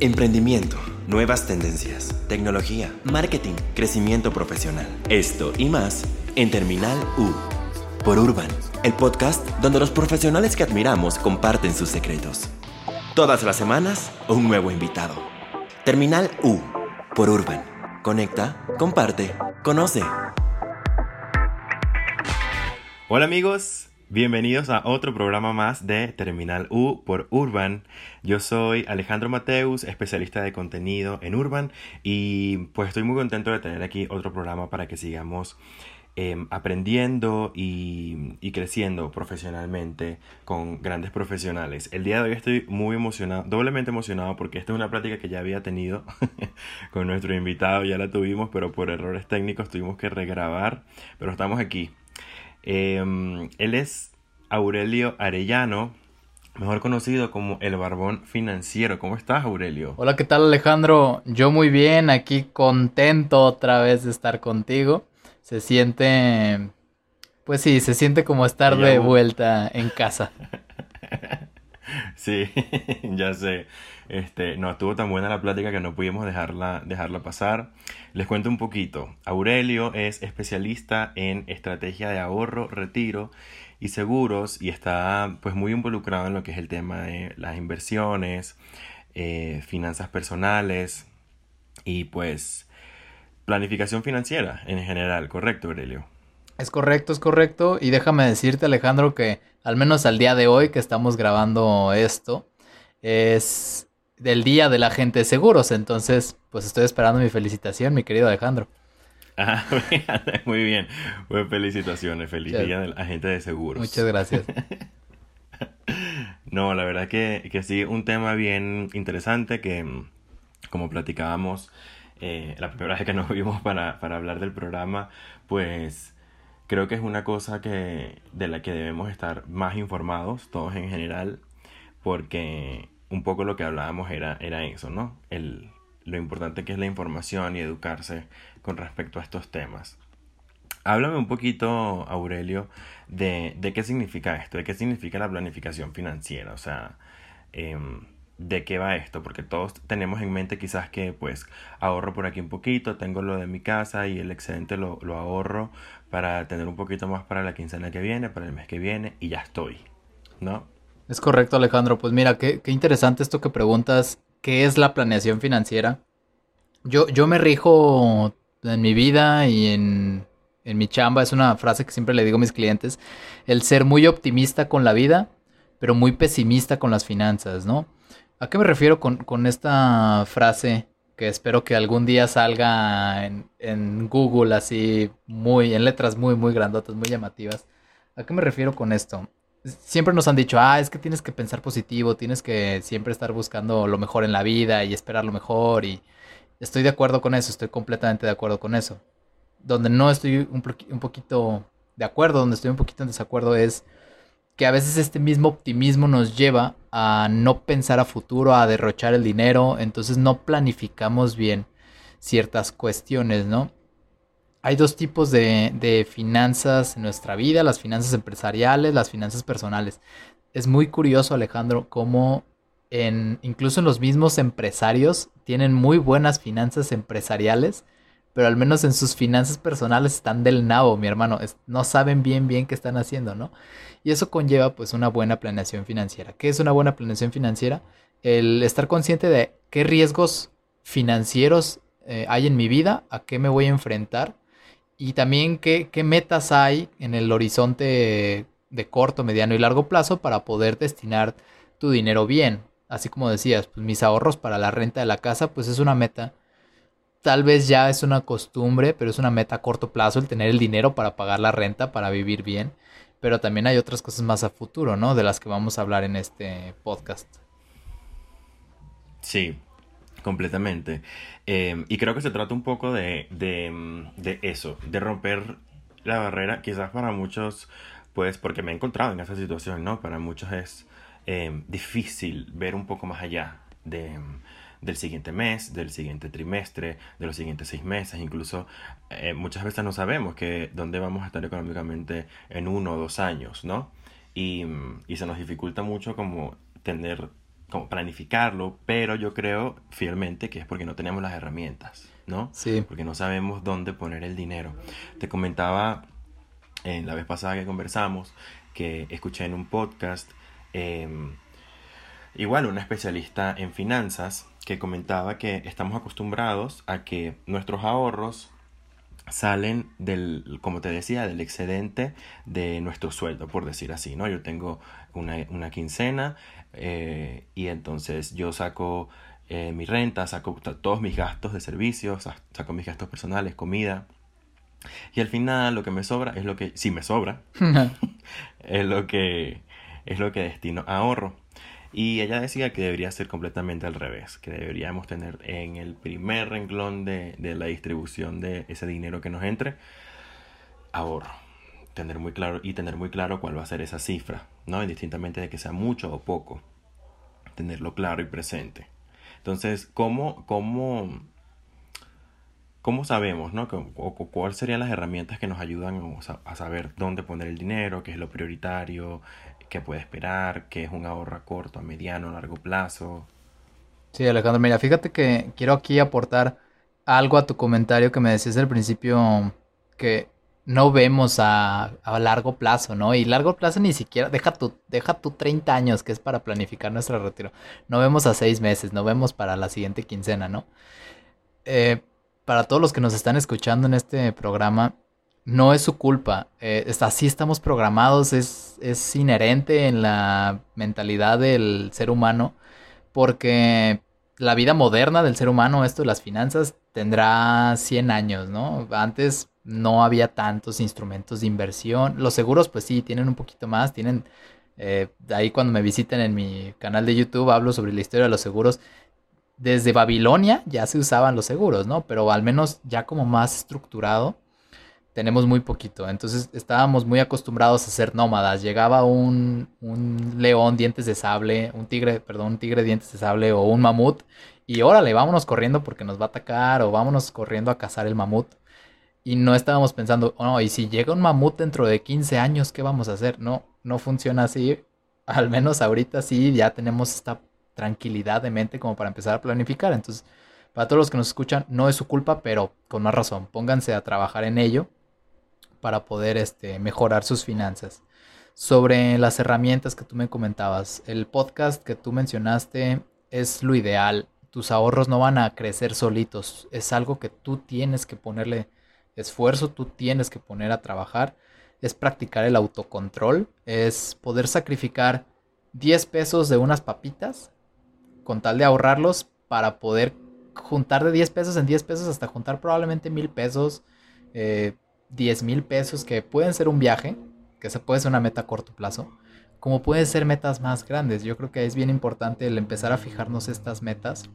Emprendimiento, nuevas tendencias, tecnología, marketing, crecimiento profesional. Esto y más en Terminal U por Urban, el podcast donde los profesionales que admiramos comparten sus secretos. Todas las semanas, un nuevo invitado. Terminal U por Urban. Conecta, comparte, conoce. Hola amigos, bienvenidos a otro programa más de Terminal U por Urban. Yo soy Alejandro Mateus, especialista de contenido en Urban y pues estoy muy contento de tener aquí otro programa para que sigamos em, aprendiendo y, y creciendo profesionalmente con grandes profesionales. El día de hoy estoy muy emocionado, doblemente emocionado porque esta es una práctica que ya había tenido con nuestro invitado, ya la tuvimos, pero por errores técnicos tuvimos que regrabar, pero estamos aquí Em, él es Aurelio Arellano, mejor conocido como el Barbón Financiero. ¿Cómo estás, Aurelio? Hola, ¿qué tal, Alejandro? Yo muy bien, aquí contento otra vez de estar contigo. Se siente, pues sí, se siente como estar de vuelta en casa. sí, ya sé. Este, no, estuvo tan buena la plática que no pudimos dejarla, dejarla pasar. Les cuento un poquito. Aurelio es especialista en estrategia de ahorro, retiro y seguros y está pues muy involucrado en lo que es el tema de las inversiones, eh, finanzas personales y pues planificación financiera en general, ¿correcto Aurelio? Es correcto, es correcto. Y déjame decirte Alejandro que al menos al día de hoy que estamos grabando esto, es del Día de la Gente de Seguros. Entonces, pues estoy esperando mi felicitación, mi querido Alejandro. Ah, muy bien. Pues felicitaciones, feliz Día de la Gente de Seguros. Muchas gracias. no, la verdad que, que sí, un tema bien interesante que, como platicábamos eh, la primera vez que nos vimos para, para hablar del programa, pues creo que es una cosa que de la que debemos estar más informados todos en general porque un poco lo que hablábamos era, era eso, ¿no? El, lo importante que es la información y educarse con respecto a estos temas. Háblame un poquito, Aurelio, de, de qué significa esto, de qué significa la planificación financiera, o sea, em, de qué va esto, porque todos tenemos en mente quizás que pues ahorro por aquí un poquito, tengo lo de mi casa y el excedente lo, lo ahorro para tener un poquito más para la quincena que viene, para el mes que viene y ya estoy, ¿no? Es correcto, Alejandro. Pues mira, qué, interesante esto que preguntas. ¿Qué es la planeación financiera? Yo, yo me rijo en mi vida y en, en mi chamba. Es una frase que siempre le digo a mis clientes. El ser muy optimista con la vida, pero muy pesimista con las finanzas, ¿no? ¿A qué me refiero con, con esta frase? que espero que algún día salga en, en, Google así muy en letras muy muy grandotas, muy llamativas. ¿A qué me refiero con esto? Siempre nos han dicho, ah, es que tienes que pensar positivo, tienes que siempre estar buscando lo mejor en la vida y esperar lo mejor y estoy de acuerdo con eso, estoy completamente de acuerdo con eso. Donde no estoy un, poquito de acuerdo, donde estoy un poquito en desacuerdo es que a veces este mismo optimismo nos lleva a no pensar a futuro, a derrochar el dinero, entonces no planificamos bien ciertas cuestiones, ¿no? Hay dos tipos de, finanzas en nuestra vida, las finanzas empresariales, las finanzas personales. Es muy curioso, Alejandro, cómo incluso en los mismos empresarios tienen muy buenas finanzas empresariales, pero al menos en sus finanzas personales están del nabo, mi hermano. no saben bien bien qué están haciendo, ¿no? Y eso conlleva pues una buena planeación financiera. ¿Qué es una buena planeación financiera? El estar consciente de qué riesgos financieros eh, hay en mi vida, a qué me voy a enfrentar y también qué, metas hay en el horizonte de corto, mediano y largo plazo para poder destinar tu dinero bien. Así como decías, pues mis ahorros para la renta de la casa, pues es una meta. Tal vez ya es una costumbre, pero es una meta a corto plazo el tener el dinero para pagar la renta, para vivir bien. Pero también hay otras cosas más a futuro, ¿no? De las que vamos a hablar en este podcast. Sí, Completamente. Em, y creo que se trata un poco de, de, eso, de romper la barrera, quizás para muchos, pues porque me he encontrado en esa situación, ¿no? Para muchos es em, difícil ver un poco más allá de, del siguiente mes, del siguiente trimestre, de los siguientes seis meses, incluso eh, muchas veces no sabemos que dónde vamos a estar económicamente en uno o dos años, ¿no? Y, y se nos dificulta mucho como tener como planificarlo, pero yo creo fielmente que es porque no tenemos las herramientas, ¿no? Sí. Porque no sabemos dónde poner el dinero. Te comentaba en la vez pasada que conversamos que escuché en un podcast em, igual una especialista en finanzas que comentaba que estamos acostumbrados a que nuestros ahorros salen del, como te decía, del excedente de nuestro sueldo, por decir así, ¿no? Yo tengo una, quincena eh, y entonces yo saco eh, mi renta, saco todos mis gastos de servicios, saco mis gastos personales, comida. Y al final lo que me sobra es lo que, si me sobra, es lo que, es lo que destino a ahorro. Y ella decía que debería ser completamente al revés, que deberíamos tener en el primer renglón de, la distribución de ese dinero que nos entre, ahorro. Tener muy claro y tener muy claro cuál va a ser esa cifra, ¿no? Indistintamente de que sea mucho o poco. Tenerlo claro y presente. Entonces, ¿cómo, cómo, cómo sabemos, ¿no? ¿Cuáles serían las herramientas que nos ayudan a saber dónde poner el dinero, qué es lo prioritario, qué puede esperar, qué es un ahorro a corto, a mediano, a largo plazo. Sí, Alejandro, mira, fíjate que quiero aquí aportar algo a tu comentario que me decías al principio que no vemos a, largo plazo, ¿no? Y largo plazo ni siquiera, deja tu, deja tu 30 años, que es para planificar nuestro retiro. No vemos a seis meses, no vemos para la siguiente quincena, ¿no? Eh, para todos los que nos están escuchando en este programa, no es su culpa. Eh, así estamos programados, es, es inherente en la mentalidad del ser humano, porque la vida moderna del ser humano, esto de las finanzas, tendrá 100 años, ¿no? Antes no había tantos instrumentos de inversión. Los seguros, pues sí, tienen un poquito más, tienen... Eh, ahí cuando me visiten en mi canal de YouTube hablo sobre la historia de los seguros. Desde Babilonia ya se usaban los seguros, ¿no? Pero al menos ya como más estructurado tenemos muy poquito. Entonces estábamos muy acostumbrados a ser nómadas. Llegaba un, un león dientes de sable, un tigre, perdón, un tigre dientes de sable o un mamut. Y órale, vámonos corriendo porque nos va a atacar o vámonos corriendo a cazar el mamut. Y no estábamos pensando, oh, no, y si llega un mamut dentro de 15 años, ¿qué vamos a hacer? No, no funciona así. Al menos ahorita sí, ya tenemos esta tranquilidad de mente como para empezar a planificar. Entonces, para todos los que nos escuchan, no es su culpa, pero con más razón, pónganse a trabajar en ello para poder este, mejorar sus finanzas. Sobre las herramientas que tú me comentabas, el podcast que tú mencionaste es lo ideal. Tus ahorros no van a crecer solitos. Es algo que tú tienes que ponerle esfuerzo, tú tienes que poner a trabajar. Es practicar el autocontrol, es poder sacrificar 10 pesos de unas papitas con tal de ahorrarlos para poder juntar de 10 pesos en 10 pesos hasta juntar probablemente mil pesos. Eh, 10 mil pesos que pueden ser un viaje, que se puede ser una meta a corto plazo, como pueden ser metas más grandes. Yo creo que es bien importante el empezar a fijarnos estas metas.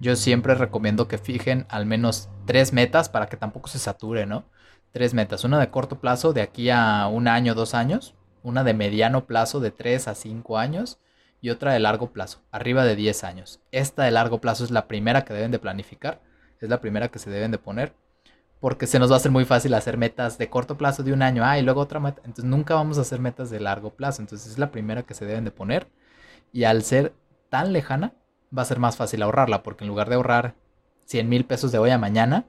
Yo siempre recomiendo que fijen al menos tres metas para que tampoco se sature, ¿no? Tres metas. Una de corto plazo de aquí a un año, dos años. Una de mediano plazo de tres a cinco años. Y otra de largo plazo, arriba de 10 años. Esta de largo plazo es la primera que deben de planificar. Es la primera que se deben de poner porque se nos va a hacer muy fácil hacer metas de corto plazo de un año, ah, y luego otra meta. Entonces nunca vamos a hacer metas de largo plazo. Entonces es la primera que se deben de poner. Y al ser tan lejana, va a ser más fácil ahorrarla, porque en lugar de ahorrar 100 mil pesos de hoy a mañana,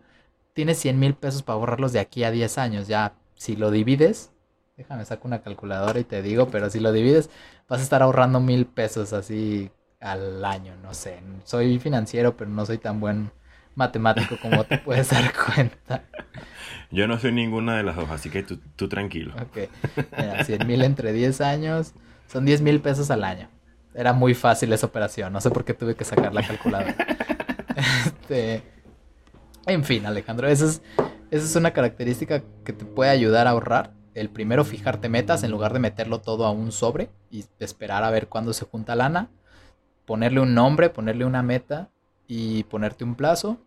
tienes 100 mil pesos para ahorrarlos de aquí a 10 años. Ya, si lo divides, déjame sacar una calculadora y te digo, pero si lo divides, vas a estar ahorrando mil pesos así al año, no sé. Soy financiero, pero no soy tan buen matemático como te puedes dar cuenta. Yo no soy ninguna de las dos, así que tú, tranquilo. Ok. Mira, 100 mil entre 10 años son 10 mil pesos al año. Era muy fácil esa operación. No sé por qué tuve que sacar la calculadora. Este, en fin, Alejandro, esa es, esa es una característica que te puede ayudar a ahorrar. El primero, fijarte metas en lugar de meterlo todo a un sobre y esperar a ver cuándo se junta lana. Ponerle un nombre, ponerle una meta y ponerte un plazo.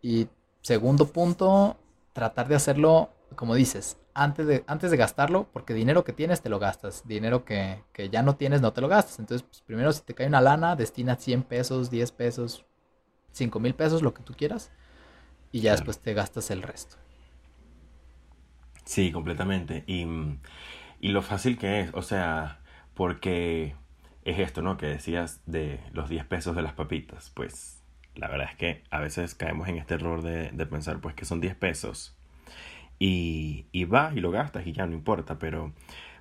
Y segundo punto, tratar de hacerlo, como dices, antes de, antes de gastarlo, porque dinero que tienes te lo gastas, dinero que, ya no tienes no te lo gastas. Entonces, pues, primero si te cae una lana, destina 100 pesos, 10 pesos, 5 mil pesos, lo que tú quieras, y ya después te gastas el resto. Sí, completamente. Y, y lo fácil que es, o sea, porque es esto, ¿no? Que decías de los 10 pesos de las papitas. Pues la verdad es que a veces caemos en este error de, pensar, pues que son 10 pesos. Y, y vas y lo gastas y ya no importa, pero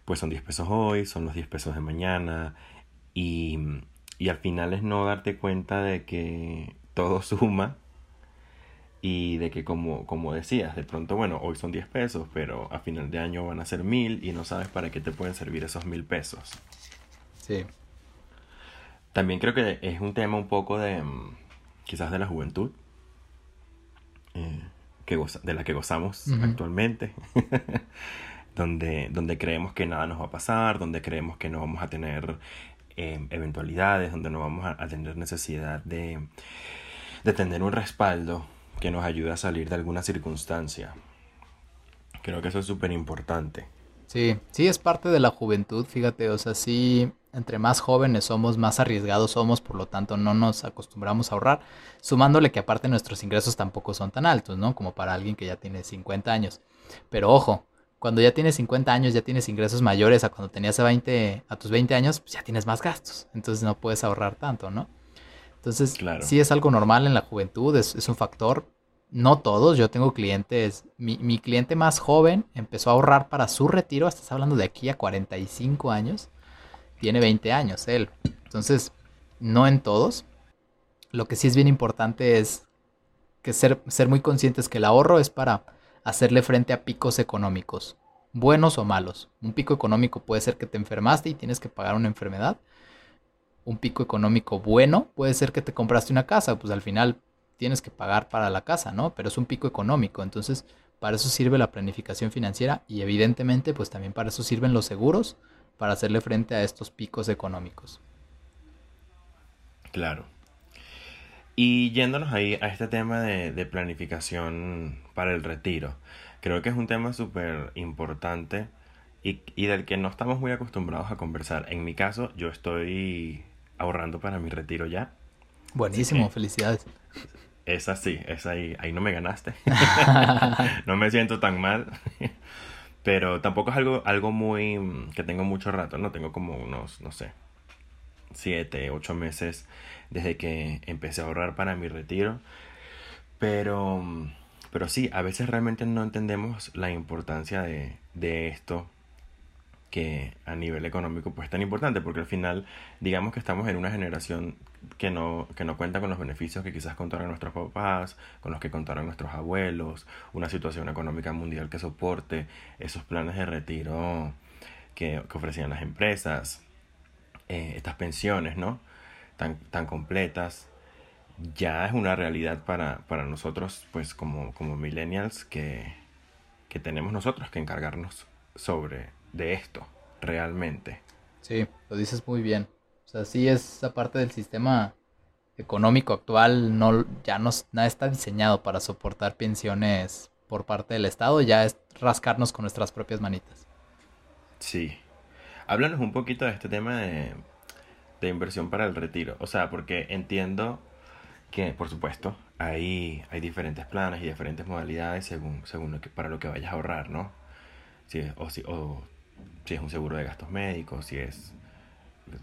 pues son 10 pesos hoy, son los 10 pesos de mañana. Y, y al final es no darte cuenta de que todo suma y de que como, como decías, de pronto, bueno, hoy son 10 pesos, pero a final de año van a ser mil y no sabes para qué te pueden servir esos mil pesos. Sí. También creo que es un tema un poco de, mm, quizás de la juventud, eh, que de la que gozamos actualmente, donde, donde creemos que nada nos va a pasar, donde creemos que no vamos a tener eh, eventualidades, donde no vamos a, tener necesidad de, de tener un respaldo que nos ayude a salir de alguna circunstancia. Creo que eso es súper importante. Sí, sí es parte de la juventud, fíjate, o sea, sí, entre más jóvenes somos, más arriesgados somos, por lo tanto no nos acostumbramos a ahorrar, sumándole que aparte nuestros ingresos tampoco son tan altos, ¿no? Como para alguien que ya tiene 50 años. Pero ojo, cuando ya tienes 50 años, ya tienes ingresos mayores a cuando tenías a, 20, a tus 20 años, pues ya tienes más gastos, entonces no puedes ahorrar tanto, ¿no? Entonces, sí es algo normal en la juventud, es, un factor. No todos, yo tengo clientes, mi, cliente más joven empezó a ahorrar para su retiro, estás hablando de aquí a 45 años, tiene 20 años él. Entonces, no en todos. Lo que sí es bien importante es que ser, ser muy conscientes que el ahorro es para hacerle frente a picos económicos, buenos o malos. Un pico económico puede ser que te enfermaste y tienes que pagar una enfermedad un pico económico bueno, puede ser que te compraste una casa, pues al final tienes que pagar para la casa, ¿no? Pero es un pico económico, entonces para eso sirve la planificación financiera y evidentemente pues también para eso sirven los seguros para hacerle frente a estos picos económicos. Claro. Y yéndonos ahí a este tema de, de planificación para el retiro, creo que es un tema súper importante y, y, del que no estamos muy acostumbrados a conversar. En mi caso, yo estoy ahorrando para mi retiro ya. Buenísimo, felicidades. Es así, es ahí, ahí no me ganaste. no me siento tan mal. Pero tampoco es algo, algo muy mm, que tengo mucho rato, ¿no? Tengo como unos, no sé, siete, ocho meses desde que empecé a ahorrar para mi retiro. Pero, mm, pero sí, a veces realmente no entendemos la importancia de, de esto que a nivel económico pues es tan importante porque al final digamos que estamos en una generación que no, que no cuenta con los beneficios que quizás contaron nuestros papás, con los que contaron nuestros abuelos, una situación económica mundial que soporte esos planes de retiro que, que ofrecían las empresas, eh, estas pensiones, ¿no? Tan, tan completas, ya es una realidad para, para nosotros, pues como, como millennials, que, que tenemos nosotros que encargarnos sobre de esto, realmente. Sí, lo dices muy bien. O sea, sí es parte del sistema económico actual, no, ya no, nada está diseñado para soportar pensiones por parte del Estado, ya es rascarnos con nuestras propias manitas. Sí. Háblanos un poquito de este tema de, de inversión para el retiro. O sea, porque entiendo que, por supuesto, hay, hay diferentes planes y diferentes modalidades según, según para lo que vayas a ahorrar, ¿no? Sí, o, si, o si es un seguro de gastos médicos, si es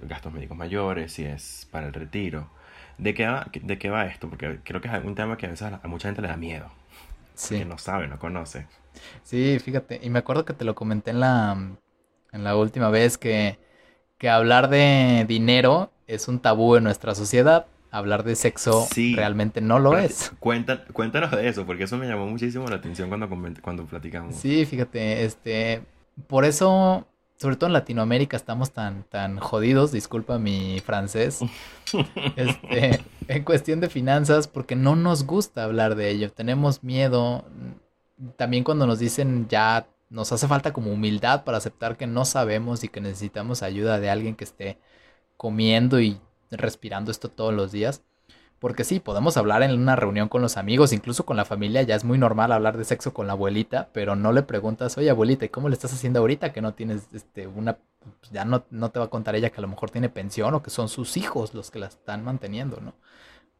gastos médicos mayores, si es para el retiro. ¿De qué va, de qué va esto? Porque creo que es un tema que a veces a mucha gente le da miedo. Sí. Que no sabe, no conoce. Sí, fíjate. Y me acuerdo que te lo comenté en la, en la última vez que, que hablar de dinero es un tabú en nuestra sociedad. Hablar de sexo realmente no lo es. cuéntanos de eso, porque eso me llamó muchísimo la atención cuando, cuando platicamos. Sí, fíjate, este, por eso, sobre todo en Latinoamérica, estamos tan, tan jodidos, disculpa mi francés, este, en cuestión de finanzas, porque no nos gusta hablar de ello. Tenemos miedo. También cuando nos dicen ya nos hace falta como humildad para aceptar que no sabemos y que necesitamos ayuda de alguien que esté comiendo y respirando esto todos los días. Porque sí, podemos hablar en una reunión con los amigos, incluso con la familia, ya es muy normal hablar de sexo con la abuelita, pero no le preguntas, oye abuelita, ¿y cómo le estás haciendo ahorita que no tienes este una pues ya no, no te va a contar ella que a lo mejor tiene pensión o que son sus hijos los que la están manteniendo, ¿no?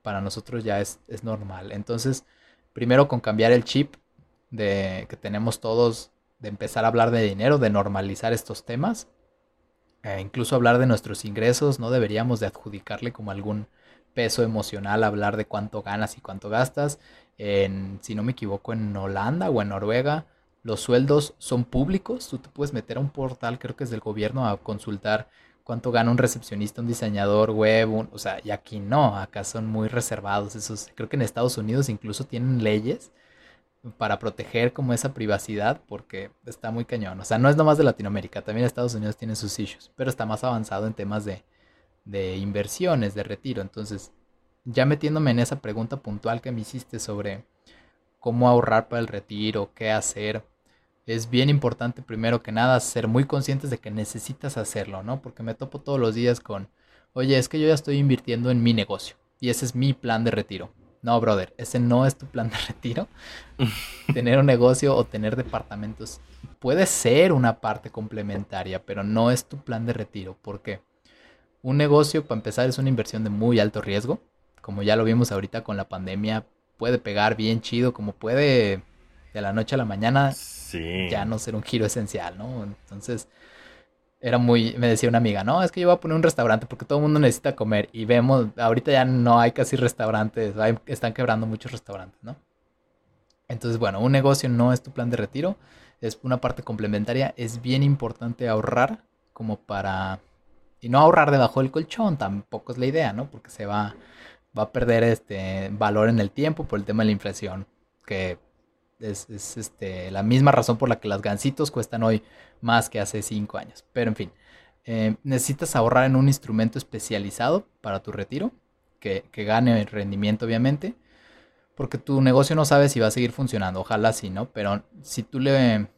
Para nosotros ya es, es normal. Entonces, primero con cambiar el chip de que tenemos todos de empezar a hablar de dinero, de normalizar estos temas. Eh, incluso hablar de nuestros ingresos, no deberíamos de adjudicarle como algún peso emocional hablar de cuánto ganas y cuánto gastas. En, si no me equivoco, en Holanda o en Noruega, los sueldos son públicos. Tú te puedes meter a un portal, creo que es del gobierno, a consultar cuánto gana un recepcionista, un diseñador web, o sea, y aquí no, acá son muy reservados. Esos, creo que en Estados Unidos incluso tienen leyes para proteger como esa privacidad porque está muy cañón. O sea, no es nomás de Latinoamérica, también Estados Unidos tiene sus issues, pero está más avanzado en temas de, de inversiones, de retiro. Entonces, ya metiéndome en esa pregunta puntual que me hiciste sobre cómo ahorrar para el retiro, qué hacer, es bien importante primero que nada ser muy conscientes de que necesitas hacerlo, ¿no? Porque me topo todos los días con, oye, es que yo ya estoy invirtiendo en mi negocio y ese es mi plan de retiro. No, brother, ese no es tu plan de retiro. tener un negocio o tener departamentos puede ser una parte complementaria, pero no es tu plan de retiro. ¿Por qué? Un negocio, para empezar, es una inversión de muy alto riesgo. Como ya lo vimos ahorita con la pandemia, puede pegar bien chido, como puede de la noche a la mañana ya no ser un giro esencial, ¿no? Entonces, era muy, me decía una amiga, no, es que yo voy a poner un restaurante porque todo el mundo necesita comer y vemos, ahorita ya no hay casi restaurantes, están quebrando muchos restaurantes, ¿no? Entonces, bueno, un negocio no es tu plan de retiro, es una parte complementaria, es bien importante ahorrar como para, y no ahorrar debajo del colchón, tampoco es la idea, ¿no? Porque se va, va a perder este valor en el tiempo por el tema de la inflación, que es, este, la misma razón por la que las gancitos cuestan hoy más que hace 5 años. Pero en fin, eh, necesitas ahorrar en un instrumento especializado para tu retiro, que, que gane rendimiento obviamente, porque tu negocio no sabe si va a seguir funcionando, ojalá sí, ¿no? Pero si tú le,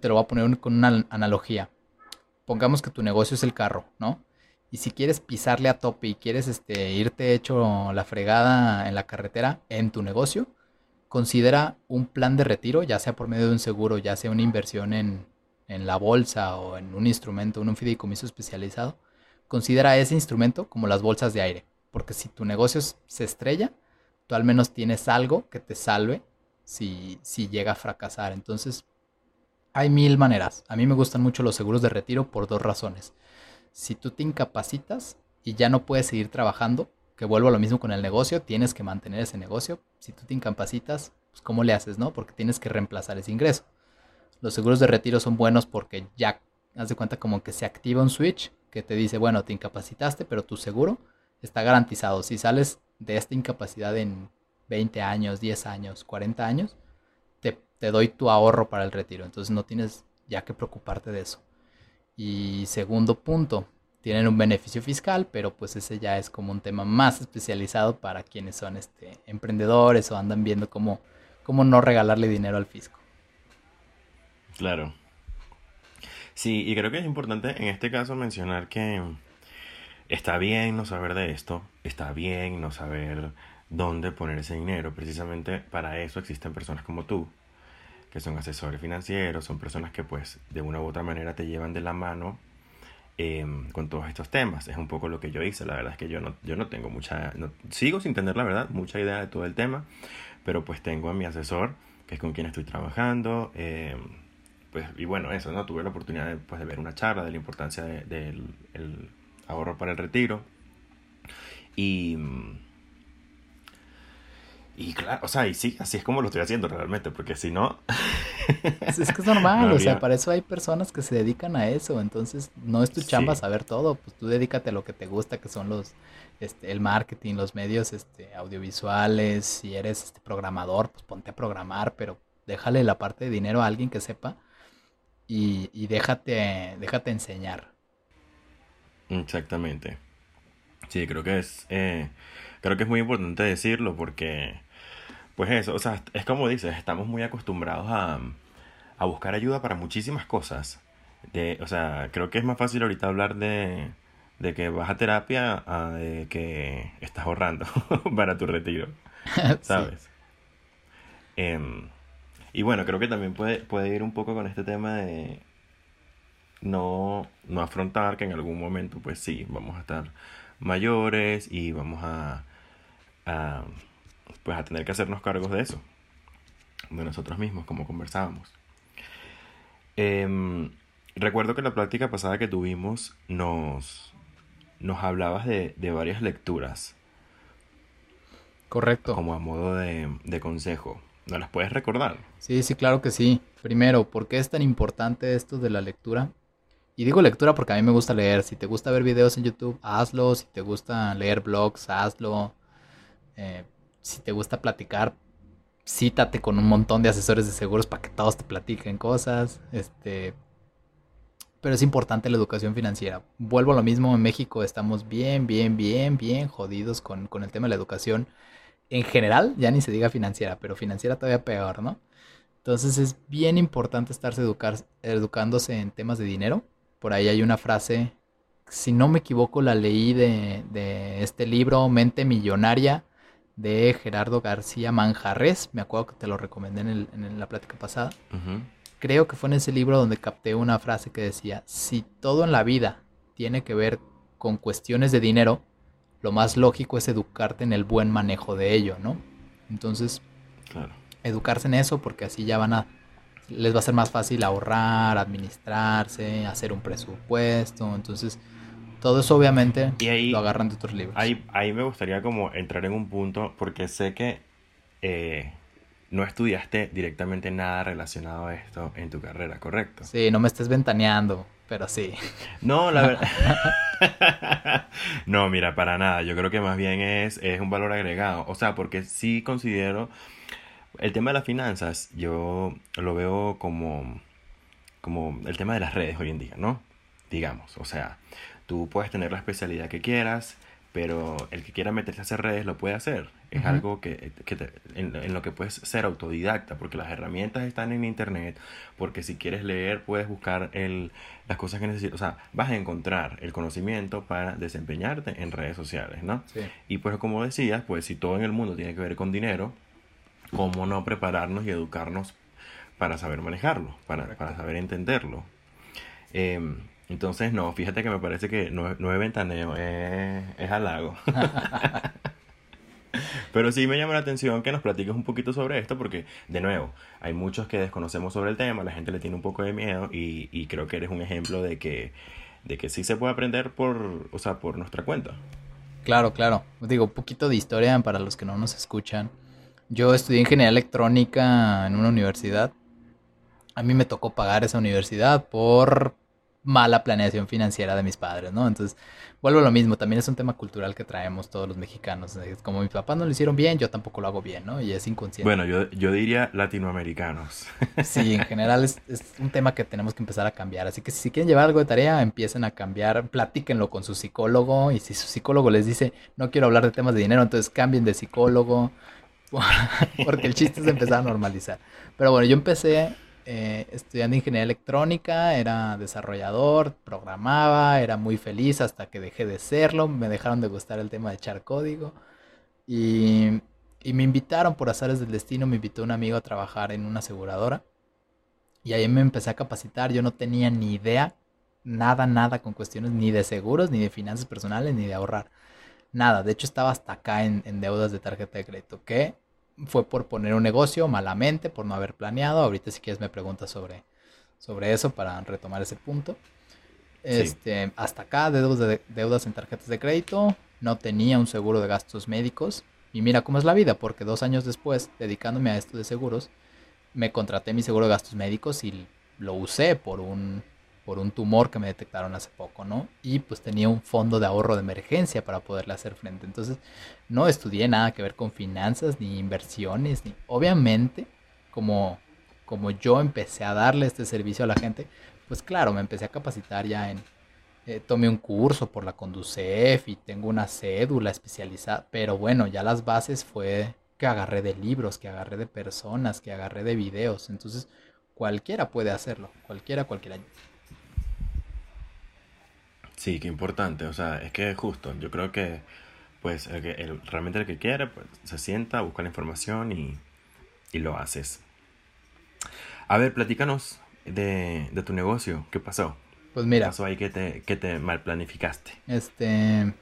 te lo voy a poner con una analogía, pongamos que tu negocio es el carro, ¿no? Y si quieres pisarle a tope y quieres este, irte hecho la fregada en la carretera en tu negocio, considera un plan de retiro, ya sea por medio de un seguro, ya sea una inversión en, la bolsa o en un instrumento, en un fideicomiso especializado, considera ese instrumento como las bolsas de aire. Porque si tu negocio se estrella, tú al menos tienes algo que te salve si, si llega a fracasar. Entonces, hay mil maneras. A mí me gustan mucho los seguros de retiro por dos razones. Si tú te incapacitas y ya no puedes seguir trabajando, que vuelvo a lo mismo con el negocio, tienes que mantener ese negocio. Si tú te incapacitas, pues ¿cómo le haces, no? Porque tienes que reemplazar ese ingreso. Los seguros de retiro son buenos porque ya, haz de cuenta como que se activa un switch que te dice, bueno, te incapacitaste, pero tu seguro está garantizado. Si sales de esta incapacidad en 20 años, 10 años, 40 años, te, doy tu ahorro para el retiro. Entonces no tienes ya que preocuparte de eso. Y segundo punto, tienen un beneficio fiscal, pero pues ese ya es como un tema más especializado para quienes son este, emprendedores o andan viendo cómo, cómo no regalarle dinero al fisco. Claro. Sí, y creo que es importante en este caso mencionar que está bien no saber de esto, está bien no saber dónde poner ese dinero. Precisamente para eso existen personas como tú, que son asesores financieros, son personas que pues de una u otra manera te llevan de la mano Em, con todos estos temas. Es un poco lo que yo hice. La verdad es que yo no, yo no tengo mucha, sigo sin tener la verdad, mucha idea de todo el tema, pero pues tengo a mi asesor, que es con quien estoy trabajando. Em, pues, y bueno, eso, ¿no? Tuve la oportunidad de, pues, de ver una charla de la importancia del ahorro para el retiro. Y y claro, o sea, y sí, así es como lo estoy haciendo realmente, porque si no... es que es normal, o sea, para eso hay personas que se dedican a eso, entonces no es tu chamba saber todo, pues tú dedícate a lo que te gusta, que son los, este, el marketing, los medios este, audiovisuales, si eres este, programador, pues ponte a programar, pero déjale la parte de dinero a alguien que sepa y, y déjate, déjate enseñar. Exactamente. Sí, creo que es... Eh creo que es muy importante decirlo porque, pues eso, o sea, es como dices, estamos muy acostumbrados a, a buscar ayuda para muchísimas cosas. De, o sea, creo que es más fácil ahorita hablar de, de que vas a terapia a de que estás ahorrando para tu retiro, ¿sabes? Em, y bueno, creo que también puede, puede ir un poco con este tema de no, no afrontar que en algún momento, pues sí, vamos a estar mayores y vamos a a, pues a tener que hacernos cargos de eso, de nosotros mismos, como conversábamos. Em, recuerdo que en la práctica pasada que tuvimos nos, nos hablabas de, de varias lecturas. Correcto. Como a modo de, de consejo. ¿No las puedes recordar? Sí, sí, claro que sí. Primero, ¿por qué es tan importante esto de la lectura? Y digo lectura porque a mí me gusta leer. Si te gusta ver videos en YouTube, hazlo. Si te gusta leer blogs, hazlo. Eh, si te gusta platicar, cítate con un montón de asesores de seguros para que todos te platiquen cosas. Este, pero es importante la educación financiera. Vuelvo a lo mismo, en México estamos bien, bien, bien, bien jodidos con, con el tema de la educación. En general, ya ni se diga financiera, pero financiera todavía peor, ¿no? Entonces es bien importante estarse educar, educándose en temas de dinero. Por ahí hay una frase, si no me equivoco, la leí de, de este libro, Mente Millonaria, de Gerardo García Manjarres. Me acuerdo que te lo recomendé en, el, en la plática pasada. Creo que fue en ese libro donde capté una frase que decía, si todo en la vida tiene que ver con cuestiones de dinero, lo más lógico es educarte en el buen manejo de ello, ¿no? Entonces, claro educarse en eso porque así ya van a les va a ser más fácil ahorrar, administrarse, hacer un presupuesto, entonces todo eso obviamente lo agarran de otros libros. Ahí, ahí me gustaría como entrar en un punto porque sé que eh, no estudiaste directamente nada relacionado a esto en tu carrera, ¿correcto? Sí, no me estés ventaneando, pero sí. No, la verdad. no, mira, para nada. Yo creo que más bien es, es un valor agregado. O sea, porque sí considero el tema de las finanzas, yo lo veo como, como el tema de las redes hoy en día, ¿no? Digamos, o sea, tú puedes tener la especialidad que quieras, pero el que quiera meterse a hacer redes lo puede hacer. Es algo que, en, lo que puedes ser autodidacta, porque las herramientas están en internet, porque si quieres leer puedes buscar el, las cosas que necesitas. O sea, vas a encontrar el conocimiento para desempeñarte en redes sociales, ¿no? Y pues como decías, pues si todo en el mundo tiene que ver con dinero, cómo no prepararnos y educarnos para saber manejarlo, para, saber entenderlo. Em, entonces, no, fíjate que me parece que no, es ventaneo, es, es halago. Pero sí me llama la atención que nos platiques un poquito sobre esto porque, de nuevo, hay muchos que desconocemos sobre el tema, la gente le tiene un poco de miedo y, y creo que eres un ejemplo de que, de que sí se puede aprender por, o sea, por nuestra cuenta. Claro, claro. Digo, un poquito de historia para los que no nos escuchan. Yo estudié ingeniería electrónica en una universidad. A mí me tocó pagar esa universidad por mala planeación financiera de mis padres, ¿no? Entonces, vuelvo a lo mismo, también es un tema cultural que traemos todos los mexicanos. Como mis papás no lo hicieron bien, yo tampoco lo hago bien, ¿no? Y es inconsciente. Bueno, yo, yo diría latinoamericanos. Sí, en general es, es, un tema que tenemos que empezar a cambiar. Así que si quieren llevar algo de tarea, empiecen a cambiar, platíquenlo con su psicólogo. Y si su psicólogo les dice, no quiero hablar de temas de dinero, entonces cambien de psicólogo. porque el chiste se empezaba a normalizar. Pero bueno, yo empecé eh, estudiando ingeniería electrónica, era desarrollador, programaba, era muy feliz hasta que dejé de serlo, me dejaron de gustar el tema de echar código y, y me invitaron por azares del destino, me invitó un amigo a trabajar en una aseguradora y ahí me empecé a capacitar, yo no tenía ni idea, nada, nada con cuestiones ni de seguros, ni de finanzas personales, ni de ahorrar. Nada, de hecho estaba hasta acá en, en deudas de tarjeta de crédito, que fue por poner un negocio malamente, por no haber planeado. Ahorita si quieres me preguntas sobre, sobre eso para retomar ese punto. Este, Hasta acá, deudas, de, deudas en tarjetas de crédito, no tenía un seguro de gastos médicos. Y mira cómo es la vida, porque dos años después, dedicándome a esto de seguros, me contraté mi seguro de gastos médicos y lo usé por un por un tumor que me detectaron hace poco, ¿no? Y pues tenía un fondo de ahorro de emergencia para poderle hacer frente. Entonces, no estudié nada que ver con finanzas ni inversiones, ni obviamente, como como yo empecé a darle este servicio a la gente, pues claro, me empecé a capacitar ya en eh, tomé un curso por la Conducef y tengo una cédula especializada, pero bueno, ya las bases fue que agarré de libros, que agarré de personas, que agarré de videos, entonces cualquiera puede hacerlo, cualquiera, cualquiera. Sí, qué importante. O sea, es que es justo. Yo creo que, pues, el realmente el que quiere, pues, se sienta, busca la información y, y lo haces. A ver, platícanos de, de, tu negocio. ¿Qué pasó? Pues mira. ¿Qué pasó ahí que te, que te mal planificaste? Este,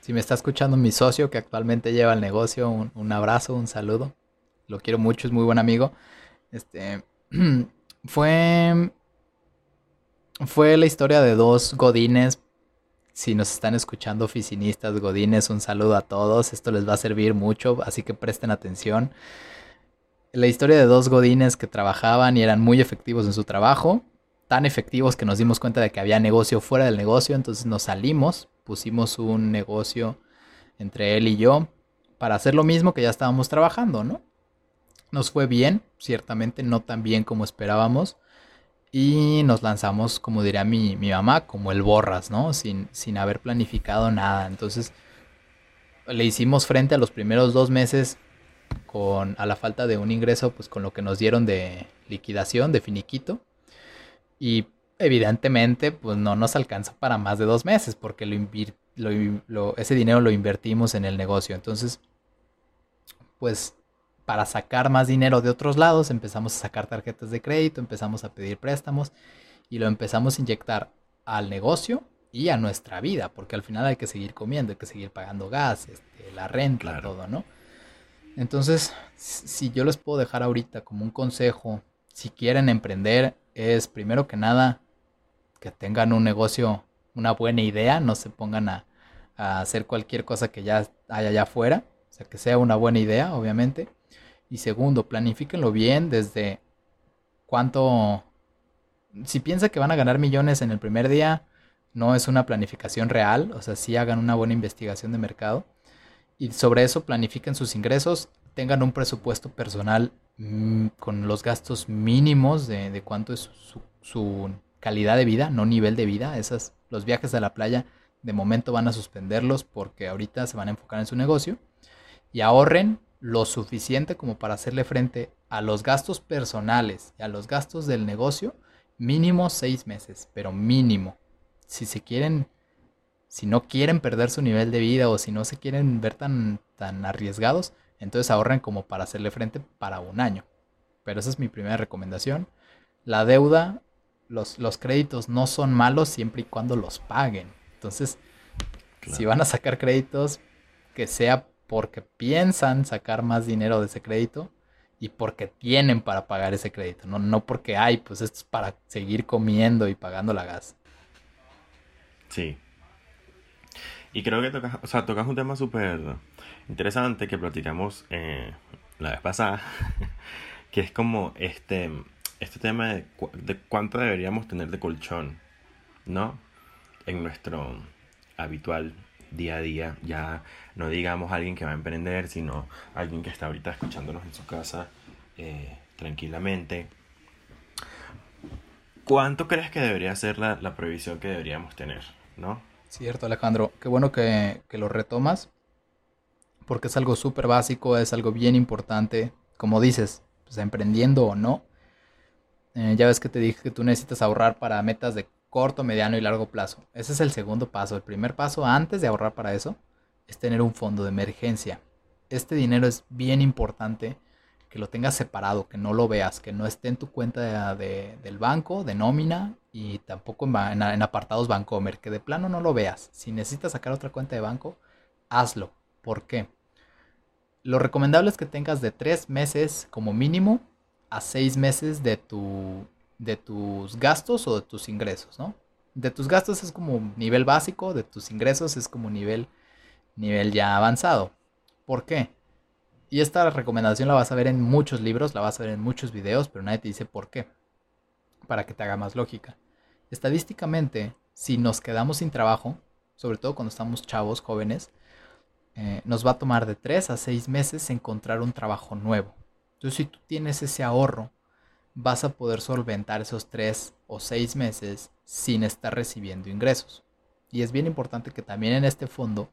si me está escuchando mi socio que actualmente lleva el negocio, un, un abrazo, un saludo. Lo quiero mucho, es muy buen amigo. Este, fue fue la historia de dos godines. Si nos están escuchando oficinistas, godines, un saludo a todos. Esto les va a servir mucho, así que presten atención. La historia de dos godines que trabajaban y eran muy efectivos en su trabajo. Tan efectivos que nos dimos cuenta de que había negocio fuera del negocio. Entonces nos salimos, pusimos un negocio entre él y yo para hacer lo mismo que ya estábamos trabajando, ¿no? Nos fue bien, ciertamente no tan bien como esperábamos. Y nos lanzamos, como diría mi, mamá, como el borras, ¿no? Sin, sin haber planificado nada. Entonces, le hicimos frente a los primeros dos meses con, a la falta de un ingreso, pues con lo que nos dieron de liquidación, de finiquito. Y evidentemente, pues no nos alcanza para más de dos meses, porque lo, ese dinero lo invertimos en el negocio. Entonces, pues para sacar más dinero de otros lados, empezamos a sacar tarjetas de crédito, empezamos a pedir préstamos y lo empezamos a inyectar al negocio y a nuestra vida, porque al final hay que seguir comiendo, hay que seguir pagando gas, este, la renta, todo, ¿no? Entonces, si yo les puedo dejar ahorita como un consejo, si quieren emprender, es primero que nada que tengan un negocio, una buena idea, no se pongan a, a hacer cualquier cosa que ya haya allá afuera, o sea, que sea una buena idea, obviamente. Y segundo, planifíquenlo bien desde cuánto... Si piensa que van a ganar millones en el primer día, no es una planificación real, o sea, sí hagan una buena investigación de mercado. Y sobre eso planifiquen sus ingresos, tengan un presupuesto personal mm, con los gastos mínimos de, cuánto es su, su, calidad de vida, no nivel de vida. Esas, los viajes a la playa de momento van a suspenderlos porque ahorita se van a enfocar en su negocio. Y ahorren lo suficiente como para hacerle frente a los gastos personales y a los gastos del negocio, mínimo seis meses, pero mínimo. Si se quieren, si no quieren perder su nivel de vida o si no se quieren ver tan, tan arriesgados, entonces ahorren como para hacerle frente para un año. Pero esa es mi primera recomendación. La deuda, los, los créditos no son malos siempre y cuando los paguen. Entonces, si van a sacar créditos, que sea porque piensan sacar más dinero de ese crédito y porque tienen para pagar ese crédito, no, no porque hay, pues es para seguir comiendo y pagando la gas. Sí. Y creo que tocas, o sea, tocas un tema súper interesante que platicamos eh, la vez pasada, que es como este, este tema de, de cuánto deberíamos tener de colchón, ¿no? En nuestro habitual día a día, ya no digamos alguien que va a emprender, sino alguien que está ahorita escuchándonos en su casa eh, tranquilamente. ¿Cuánto crees que debería ser la, la previsión que deberíamos tener? ¿No? Cierto, Alejandro. Qué bueno que, que lo retomas, porque es algo súper básico, es algo bien importante. Como dices, pues emprendiendo o no, eh, ya ves que te dije que tú necesitas ahorrar para metas de corto, mediano y largo plazo. Ese es el segundo paso. El primer paso antes de ahorrar para eso es tener un fondo de emergencia. Este dinero es bien importante que lo tengas separado, que no lo veas, que no esté en tu cuenta de, del banco, de nómina y tampoco en, en, apartados Bancomer, que de plano no lo veas. Si necesitas sacar otra cuenta de banco, hazlo. ¿Por qué? Lo recomendable es que tengas de tres meses como mínimo a seis meses de tu de tus gastos o de tus ingresos, ¿no? De tus gastos es como nivel básico, de tus ingresos es como nivel, nivel ya avanzado. ¿Por qué? Y esta recomendación la vas a ver en muchos libros, la vas a ver en muchos videos, pero nadie te dice por qué. Para que te haga más lógica. Estadísticamente, si nos quedamos sin trabajo, sobre todo cuando estamos chavos, jóvenes, eh, nos va a tomar de 3 a 6 meses encontrar un trabajo nuevo. Entonces, si tú tienes ese ahorro vas a poder solventar esos tres o seis meses sin estar recibiendo ingresos. Y es bien importante que también en este fondo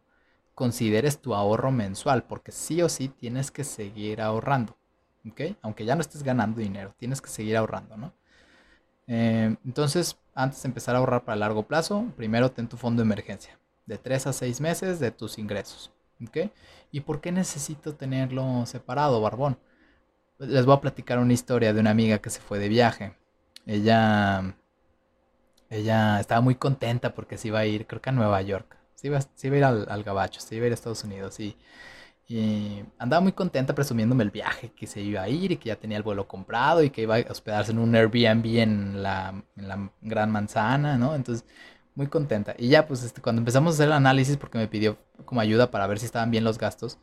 consideres tu ahorro mensual, porque sí o sí tienes que seguir ahorrando. ¿Ok? Aunque ya no estés ganando dinero, tienes que seguir ahorrando, ¿no? Eh, entonces, antes de empezar a ahorrar para largo plazo, primero ten tu fondo de emergencia, de tres a seis meses de tus ingresos. ¿Y por qué necesito tenerlo separado, Barbón? Les voy a platicar una historia de una amiga que se fue de viaje. Ella, ella estaba muy contenta porque se iba a ir, creo que a Nueva York. Se iba, a ir al, Gabacho, se iba a ir a Estados Unidos. Y, Y andaba muy contenta presumiéndome el viaje que se iba a ir y que ya tenía el vuelo comprado y que iba a hospedarse en un Airbnb en la, en la Gran Manzana, ¿no? Entonces, muy contenta. Y ya, pues este, cuando empezamos a hacer el análisis, porque me pidió como ayuda para ver si estaban bien los gastos,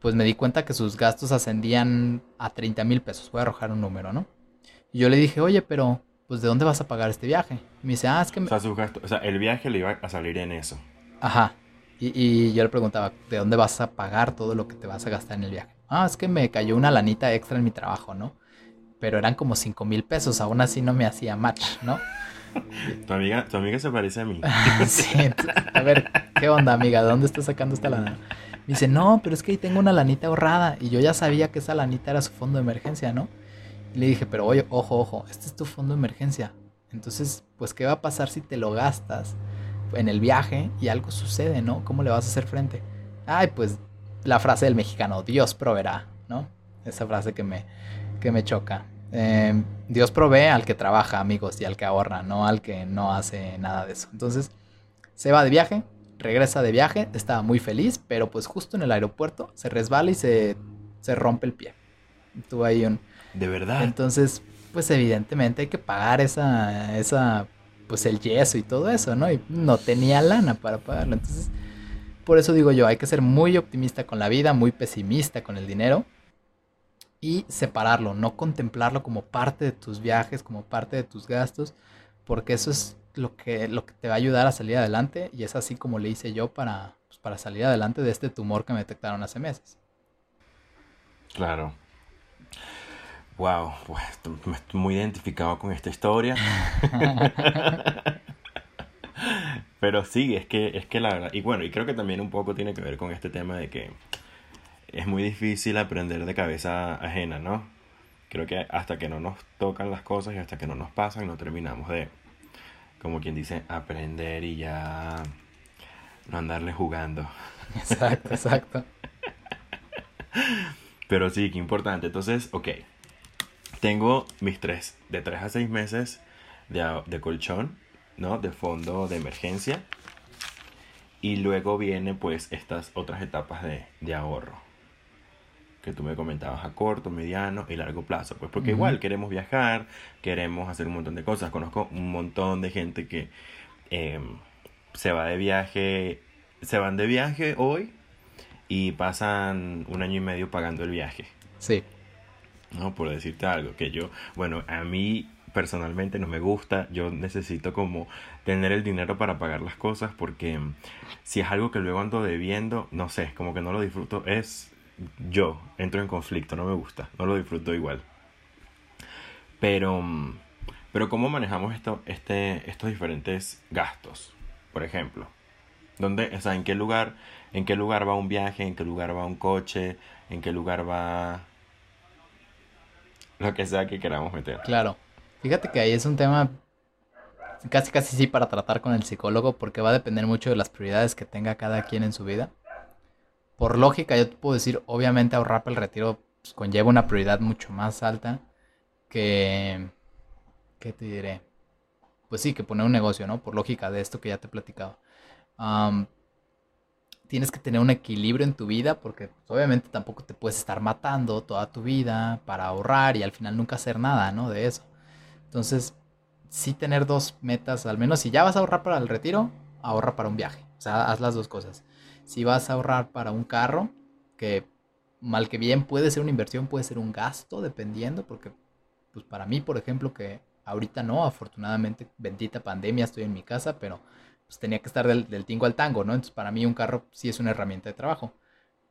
pues me di cuenta que sus gastos ascendían a 30 mil pesos. Voy a arrojar un número, ¿no? Y yo le dije, oye, pero, pues, ¿de dónde vas a pagar este viaje? Y me dice, ah, es que... O sea, sus gastos, o sea, el viaje le iba a salir en eso. Ajá. Y, y, yo le preguntaba, ¿de dónde vas a pagar todo lo que te vas a gastar en el viaje? Ah, es que me cayó una lanita extra en mi trabajo, ¿no? Pero eran como 5 mil pesos, aún así no me hacía match, ¿no? Tu amiga, tu amiga se parece a mí. sí, a ver, ¿qué onda, amiga? ¿De dónde estás sacando esta lana? Dice, no, pero es que ahí tengo una lanita ahorrada. Y yo ya sabía que esa lanita era su fondo de emergencia, ¿no? Y le dije, pero oye, ojo, ojo, este es tu fondo de emergencia. Entonces, pues, ¿qué va a pasar si te lo gastas en el viaje y algo sucede, ¿no? ¿Cómo le vas a hacer frente? Ay, pues, la frase del mexicano, Dios proveerá, ¿no? Esa frase que me, que me choca. Eh, Dios provee al que trabaja, amigos, y al que ahorra, no al que no hace nada de eso. Entonces, se va de viaje, regresa de viaje, estaba muy feliz, pero pues justo en el aeropuerto se resbala y se, se rompe el pie. Tuvo ahí un... De verdad. Entonces, pues evidentemente hay que pagar esa, esa, pues el yeso y todo eso, ¿no? Y no tenía lana para pagarlo. Entonces, por eso digo yo, hay que ser muy optimista con la vida, muy pesimista con el dinero y separarlo, no contemplarlo como parte de tus viajes, como parte de tus gastos, porque eso es lo que, lo que te va a ayudar a salir adelante y es así como le hice yo para, pues, para salir adelante de este tumor que me detectaron hace meses. Claro. Wow, pues me estoy muy identificado con esta historia. Pero sí, es que, es que la verdad, y bueno, y creo que también un poco tiene que ver con este tema de que es muy difícil aprender de cabeza ajena, ¿no? Creo que hasta que no nos tocan las cosas y hasta que no nos pasan, no terminamos de, como quien dice, aprender y ya no andarle jugando. Exacto, exacto. Pero sí, qué importante. Entonces, ok. Tengo mis tres, de tres a seis meses de, de colchón, ¿no? De fondo de emergencia. Y luego vienen pues estas otras etapas de, de ahorro que tú me comentabas a corto, mediano y largo plazo. Pues porque igual queremos viajar, queremos hacer un montón de cosas. Conozco un montón de gente que em, se va de viaje, se van de viaje hoy y pasan un año y medio pagando el viaje. Sí. No, por decirte algo, que yo, bueno, a mí personalmente no me gusta, yo necesito como tener el dinero para pagar las cosas porque si es algo que luego ando debiendo, no sé, como que no lo disfruto, es yo entro en conflicto, no me gusta, no lo disfruto igual. Pero, pero ¿cómo manejamos esto, este, estos diferentes gastos? Por ejemplo, ¿dónde, o sea, ¿en qué lugar, en qué lugar va un viaje, en qué lugar va un coche, en qué lugar va lo que sea que queramos meter? Claro. Fíjate que ahí es un tema casi casi sí para tratar con el psicólogo porque va a depender mucho de las prioridades que tenga cada quien en su vida por lógica, yo te puedo decir, obviamente ahorrar para el retiro pues, conlleva una prioridad mucho más alta que, ¿qué te diré? Pues sí, que poner un negocio, ¿no? Por lógica de esto que ya te he platicado. tienes que tener un equilibrio en tu vida porque pues, obviamente tampoco te puedes estar matando toda tu vida para ahorrar y al final nunca hacer nada, ¿no? De eso. Entonces, sí tener dos metas, al menos si ya vas a ahorrar para el retiro, ahorra para un viaje. O sea, haz las dos cosas si vas a ahorrar para un carro, que mal que bien puede ser una inversión, puede ser un gasto, dependiendo, porque pues para mí, por ejemplo, que ahorita no, afortunadamente, bendita pandemia, estoy en mi casa, pero pues tenía que estar del, tingo al tango, ¿no? Entonces para mí un carro sí es una herramienta de trabajo.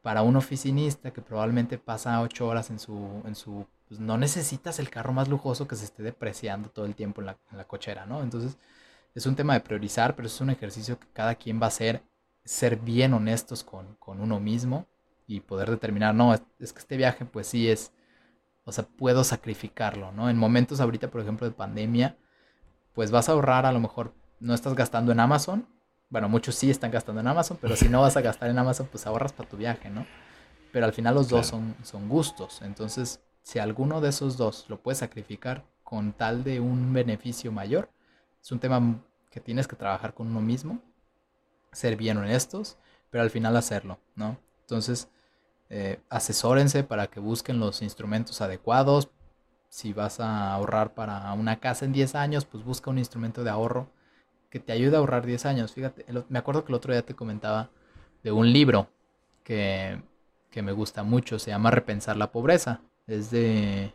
Para un oficinista que probablemente pasa ocho horas en su, en su, pues no necesitas el carro más lujoso que se esté depreciando todo el tiempo en la, en la cochera, ¿no? Entonces es un tema de priorizar, pero es un ejercicio que cada quien va a hacer ser bien honestos con, uno mismo y poder determinar, no, es, que este viaje pues sí es, o sea, puedo sacrificarlo, ¿no? En momentos ahorita, por ejemplo, de pandemia, pues vas a ahorrar, a lo mejor no estás gastando en Amazon, bueno, muchos sí están gastando en Amazon, pero si no vas a gastar en Amazon, pues ahorras para tu viaje, ¿no? Pero al final los dos son, son gustos, entonces si alguno de esos dos lo puedes sacrificar con tal de un beneficio mayor, es un tema que tienes que trabajar con uno mismo ser bien honestos, pero al final hacerlo, ¿no? Entonces, eh, asesórense para que busquen los instrumentos adecuados. Si vas a ahorrar para una casa en 10 años, pues busca un instrumento de ahorro que te ayude a ahorrar 10 años. Fíjate, me acuerdo que el otro día te comentaba de un libro que, que me gusta mucho, se llama Repensar la pobreza. Es de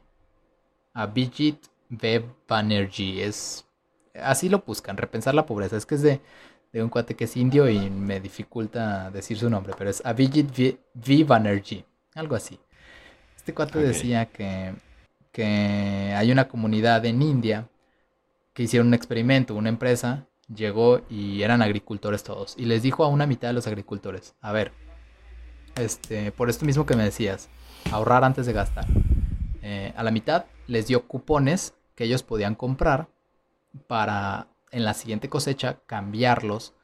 Abhijit V. Banerjee. Es, así lo buscan, Repensar la pobreza. Es que es de, de un cuate que es indio y me dificulta decir su nombre, pero es Abhijit V. Banerjee, algo así. Este cuate decía que, que hay una comunidad en India que hicieron un experimento, una empresa llegó y eran agricultores todos. Y les dijo a una mitad de los agricultores, a ver, este, por esto mismo que me decías, ahorrar antes de gastar. Eh, a la mitad les dio cupones que ellos podían comprar para en la siguiente cosecha cambiarlos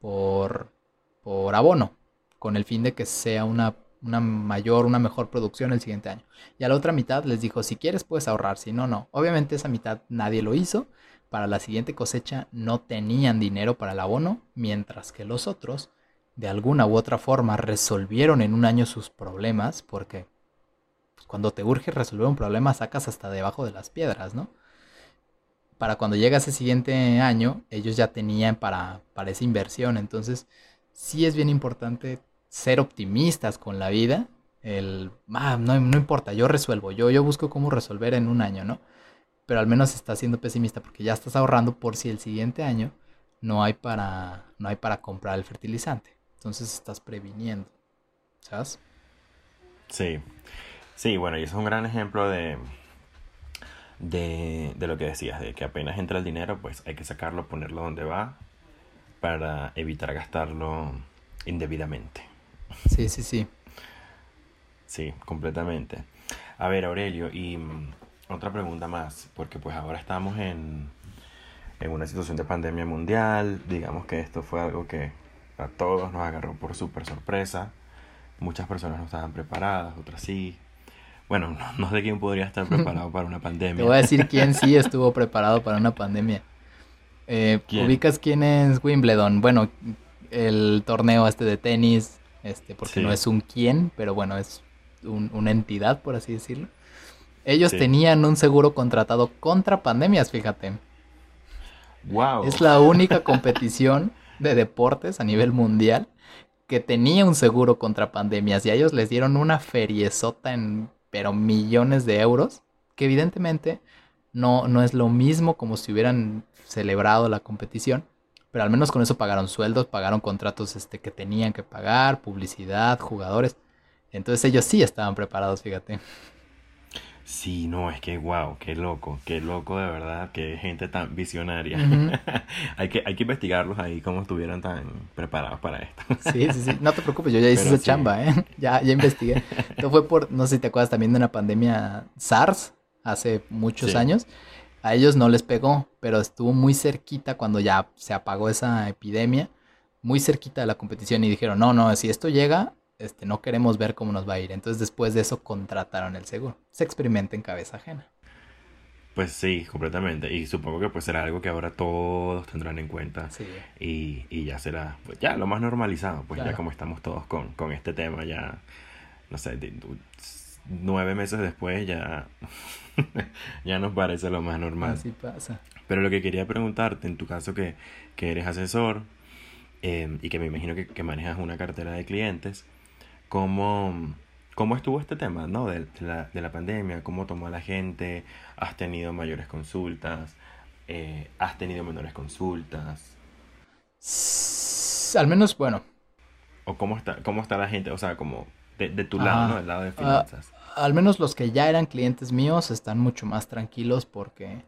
por, por abono, con el fin de que sea una, una, mayor, una mejor producción el siguiente año. Y a la otra mitad les dijo, si quieres puedes ahorrar, si no, no. Obviamente esa mitad nadie lo hizo. Para la siguiente cosecha no tenían dinero para el abono, mientras que los otros, de alguna u otra forma, resolvieron en un año sus problemas, porque pues, cuando te urge resolver un problema sacas hasta debajo de las piedras, ¿no? Para cuando llega ese siguiente año, ellos ya tenían para, para esa inversión. Entonces, sí es bien importante ser optimistas con la vida. El, ah, no, importa, yo resuelvo, yo, yo busco cómo resolver en un año, ¿no? Pero al menos estás siendo pesimista porque ya estás ahorrando por si el siguiente año no hay para, no hay para comprar el fertilizante. Entonces estás previniendo, ¿sabes? Sí, sí, bueno, y es un gran ejemplo de, de, de lo que decías, de que apenas entra el dinero, pues hay que sacarlo, ponerlo donde va para evitar gastarlo indebidamente. Sí, sí, sí. Sí, completamente. A ver, Aurelio, y mm, otra pregunta más, porque pues ahora estamos en, en una situación de pandemia mundial, digamos que esto fue algo que a todos nos agarró por súper sorpresa, muchas personas no estaban preparadas, otras sí, bueno, no, sé quién podría estar preparado para una pandemia. Te voy a decir quién sí estuvo preparado para una pandemia. Eh, ¿Ubicas quién es Wimbledon? Bueno, el torneo este de tenis, este, porque no es un quién, pero bueno, es una entidad, por así decirlo. Ellos tenían un seguro contratado contra pandemias, fíjate. Wow. Es la única competición de deportes a nivel mundial que tenía un seguro contra pandemias y a ellos les dieron una feriezota en pero millones de euros, que evidentemente no, no es lo mismo como si hubieran celebrado la competición, pero al menos con eso pagaron sueldos, pagaron contratos este, que tenían que pagar, publicidad, jugadores. Entonces ellos sí estaban preparados, fíjate. Sí, no, es que wow, qué loco, qué loco de verdad, qué gente tan visionaria. hay, que, hay que investigarlos ahí cómo estuvieran tan preparados para esto. sí, sí, sí, no te preocupes, yo ya hice esa chamba, ¿eh? Ya, ya investigué. Esto fue por, no sé si te acuerdas también de una pandemia SARS hace muchos años. A ellos no les pegó, pero estuvo muy cerquita cuando ya se apagó esa epidemia, muy cerquita de la competición y dijeron, no, no, si esto llega, este, no queremos ver cómo nos va a ir. Entonces después de eso contrataron el seguro. Se experimenta en cabeza ajena. Pues sí, completamente. Y supongo que pues será algo que ahora todos tendrán en cuenta. Sí. Y, y ya será, pues ya lo más normalizado, pues ya como estamos todos con, con este tema, ya, no sé, nueve meses después ya, ya nos parece lo más normal. Así pasa. Pero lo que quería preguntarte, en tu caso que, que eres asesor eh, y que me imagino que, que manejas una cartera de clientes, cómo, cómo estuvo este tema ¿no? de, la, de la pandemia, cómo tomó la gente, has tenido mayores consultas, eh, has tenido menores consultas. Al menos, bueno. O cómo está, cómo está la gente, o sea, como de, tu lado, ¿no? Del lado de ah, finanzas. al menos los que ya eran clientes míos están mucho más tranquilos porque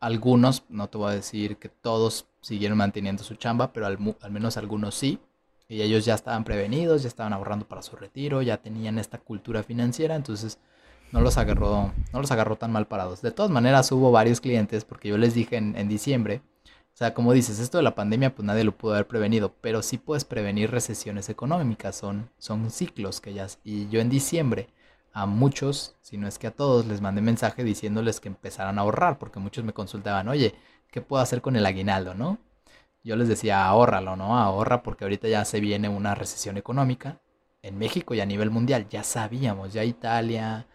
algunos, no te voy a decir que todos siguieron manteniendo su chamba, pero al menos algunos sí. Y ellos ya estaban prevenidos, ya estaban ahorrando para su retiro, ya tenían esta cultura financiera, entonces no los agarró, no los agarró tan mal parados. De todas maneras, hubo varios clientes, porque yo les dije en, diciembre, o sea, como dices, esto de la pandemia, pues nadie lo pudo haber prevenido, pero sí puedes prevenir recesiones económicas, son, son ciclos que ya... Y yo en diciembre a muchos, si no es que a todos, les mandé mensaje diciéndoles que empezaran a ahorrar, porque muchos me consultaban, oye, ¿qué puedo hacer con el aguinaldo, no? Yo les decía, ahórralo, ¿no? Ahorra porque ahorita ya se viene una recesión económica. en México y a nivel mundial. Ya sabíamos, ya Italia,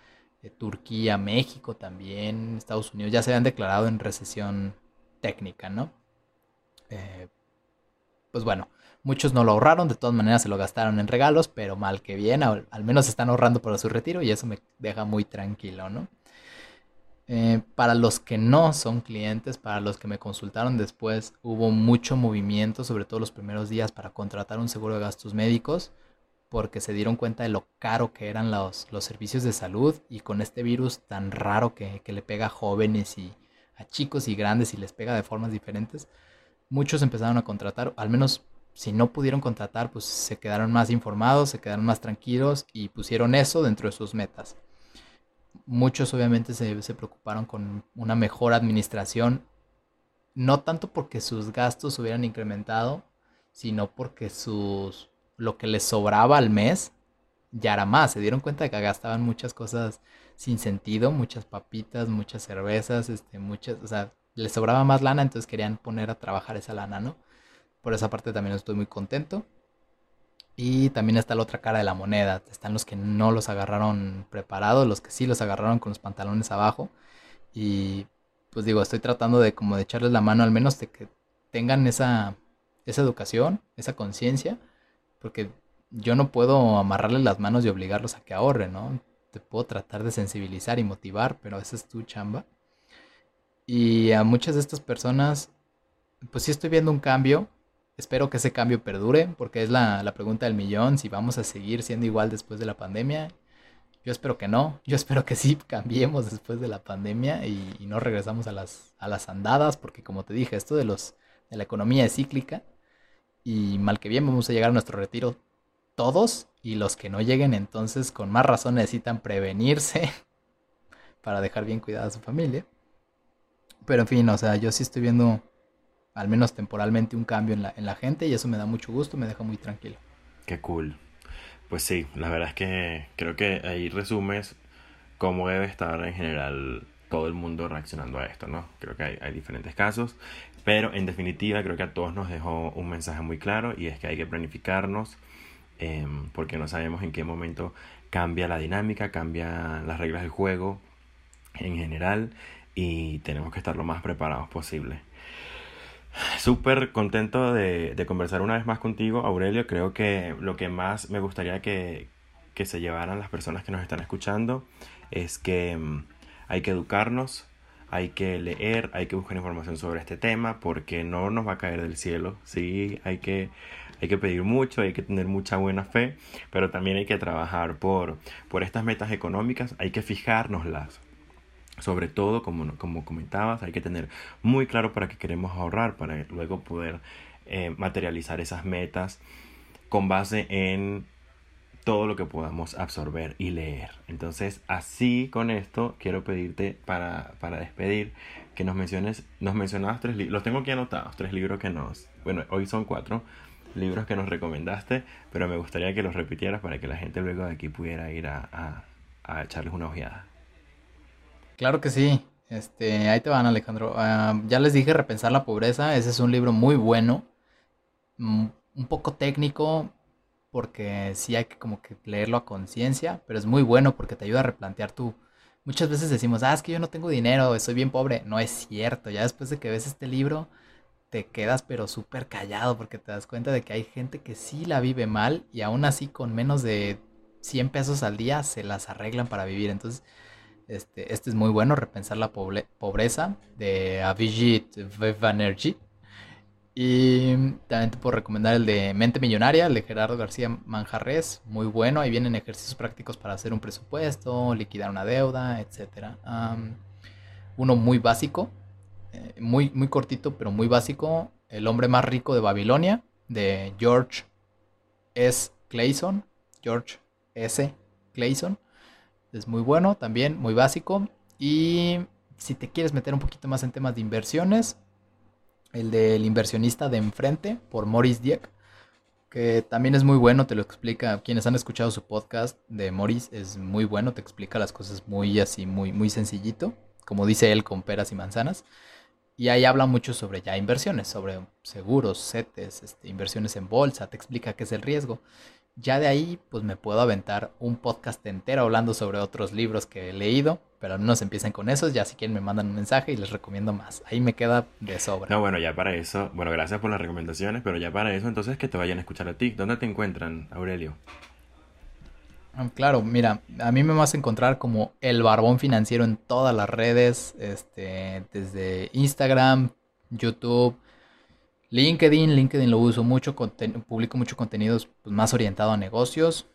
eh, Turquía, México también, Estados Unidos ya se habían declarado en recesión técnica, ¿no? Eh, pues bueno, muchos no lo ahorraron, de todas maneras se lo gastaron en regalos, pero mal que bien, al, menos están ahorrando para su retiro y eso me deja muy tranquilo, ¿no? Eh, para los que no son clientes, para los que me consultaron después, hubo mucho movimiento, sobre todo los primeros días, para contratar un seguro de gastos médicos, porque se dieron cuenta de lo caro que eran los, los servicios de salud y con este virus tan raro que, que le pega a jóvenes y a chicos y grandes y les pega de formas diferentes, muchos empezaron a contratar, al menos si no pudieron contratar, pues se quedaron más informados, se quedaron más tranquilos y pusieron eso dentro de sus metas muchos obviamente se, preocuparon con una mejor administración, no tanto porque sus gastos hubieran incrementado, sino porque sus lo que les sobraba al mes ya era más. Se dieron cuenta de que gastaban muchas cosas sin sentido, muchas papitas, muchas cervezas, este, muchas, o sea, les sobraba más lana, entonces querían poner a trabajar esa lana, ¿no? Por esa parte también estoy muy contento. Y también está la otra cara de la moneda. Están los que no los agarraron preparados, los que sí los agarraron con los pantalones abajo. Y pues digo, estoy tratando de como echarles la mano al menos de que tengan esa, esa educación, esa conciencia. Porque yo no puedo amarrarles las manos y obligarlos a que ahorren, ¿no? Te puedo tratar de sensibilizar y motivar, pero esa es tu chamba. Y a muchas de estas personas, pues sí estoy viendo un cambio Espero que ese cambio perdure, porque es la, pregunta del millón, si vamos a seguir siendo igual después de la pandemia. Yo espero que no, yo espero que sí cambiemos después de la pandemia y, no regresamos a las, a las andadas, porque como te dije, esto de, los, de la economía es cíclica y mal que bien vamos a llegar a nuestro retiro todos y los que no lleguen entonces con más razón necesitan prevenirse para dejar bien cuidada a su familia. Pero en fin, o sea, yo sí estoy viendo al menos temporalmente, un cambio en la, en la gente y eso me da mucho gusto, me deja muy tranquilo. Qué cool. Pues sí, la verdad es que creo que ahí resumes cómo debe estar en general todo el mundo reaccionando a esto, ¿no? Creo que hay, diferentes casos, pero en definitiva creo que a todos nos dejó un mensaje muy claro y es que hay que planificarnos em, porque no sabemos en qué momento cambia la dinámica, cambian las reglas del juego en general y tenemos que estar lo más preparados posible. Súper contento de, conversar una vez más contigo, Aurelio. Creo que lo que más me gustaría que, se llevaran las personas que nos están escuchando es que mm, hay que educarnos, hay que leer, hay que buscar información sobre este tema porque no nos va a caer del cielo. Sí, hay que, hay que pedir mucho, hay que tener mucha buena fe, pero también hay que trabajar por, por estas metas económicas, hay que fijárnoslas sobre todo, como, como comentabas, hay que tener muy claro para qué queremos ahorrar, para luego poder eh, materializar esas metas con base en todo lo que podamos absorber y leer. Entonces, así con esto, quiero pedirte para, para despedir que nos menciones, nos mencionabas tres libros, los tengo aquí anotados, tres libros que nos, bueno, hoy son cuatro libros que nos recomendaste, pero me gustaría que los repitieras para que la gente luego de aquí pudiera ir a, a, a echarles una ojeada. Claro que sí. Este, ahí te van, Alejandro. Ah, ya les dije Repensar la pobreza. Ese es un libro muy bueno. Mm, un poco técnico porque sí hay que como que leerlo a conciencia, pero es muy bueno porque te ayuda a replantear tu... Muchas veces decimos, ah, es que yo no tengo dinero, soy bien pobre. No es cierto. Ya después de que ves este libro, te quedas pero súper callado porque te das cuenta de que hay gente que sí la vive mal y aún así con menos de 100 pesos al día se las arreglan para vivir. Entonces este, este es muy bueno, Repensar la Pobreza, de Avijit Banerjee. Y también te puedo recomendar el de Mente Millonaria, el de Gerardo García Manjarres, muy bueno. Ahí vienen ejercicios prácticos para hacer un presupuesto, liquidar una deuda, etc. uno muy básico, eh, muy, muy cortito, pero muy básico. El hombre más rico de Babilonia, de George S. Clayson. George S. Clayson. Es muy bueno también, muy básico. Y si te quieres meter un poquito más en temas de inversiones, el del inversionista de enfrente por Maurice Dieck, que también es muy bueno, te lo explica. Quienes han escuchado su podcast de Maurice es muy bueno, te explica las cosas muy así, muy, muy sencillito, como dice él, con peras y manzanas. Y ahí habla mucho sobre ya inversiones, sobre seguros, CETES, este, inversiones en bolsa, te explica qué es el riesgo. Ya de ahí, pues me puedo aventar un podcast entero hablando sobre otros libros que he leído, pero al menos empiecen con esos, ya si quieren me mandan un mensaje y les recomiendo más. Ahí me queda de sobra. No, bueno, ya para eso, bueno, gracias por las recomendaciones, pero ya para eso entonces que te vayan a escuchar a ti. ¿Dónde te encuentran, Aurelio? Ah, claro, mira, a mí me vas a encontrar como el barbón financiero en todas las redes, este, desde Instagram, YouTube, LinkedIn, LinkedIn lo uso mucho, publico mucho contenidos pues, más orientado a negocios.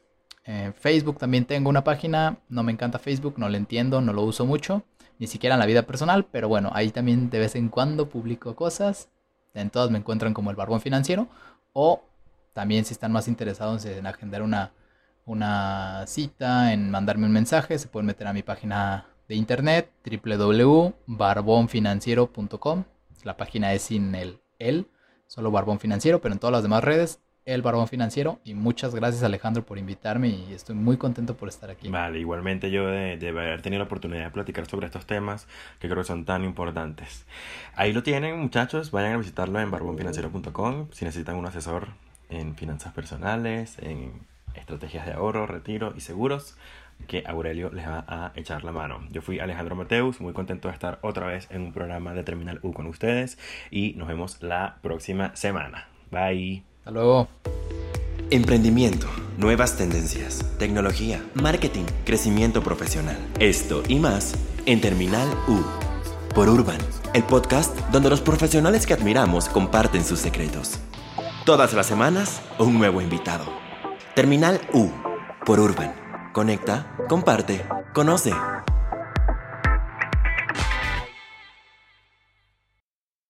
En Facebook también tengo una página, no me encanta Facebook, no lo entiendo, no lo uso mucho, ni siquiera en la vida personal, pero bueno, ahí también de vez en cuando publico cosas. En todas me encuentran como el barbón financiero o también si están más interesados en agendar una, una cita, en mandarme un mensaje, se pueden meter a mi página de internet www.barbonfinanciero.com. La página es sin el el solo Barbón Financiero, pero en todas las demás redes, el Barbón Financiero. Y muchas gracias Alejandro por invitarme y estoy muy contento por estar aquí. Vale, igualmente yo de, de, haber tenido la oportunidad de platicar sobre estos temas que creo que son tan importantes. Ahí lo tienen muchachos, vayan a visitarlo en barbonfinanciero.com si necesitan un asesor en finanzas personales, en estrategias de ahorro, retiro y seguros que Aurelio les va a echar la mano. Yo fui Alejandro Mateus, muy contento de estar otra vez en un programa de Terminal U con ustedes y nos vemos la próxima semana. Bye. Hasta luego. Emprendimiento, nuevas tendencias, tecnología, marketing, crecimiento profesional. Esto y más en Terminal U por Urban, el podcast donde los profesionales que admiramos comparten sus secretos. Todas las semanas, un nuevo invitado. Terminal U por Urban. Conecta, comparte, conoce.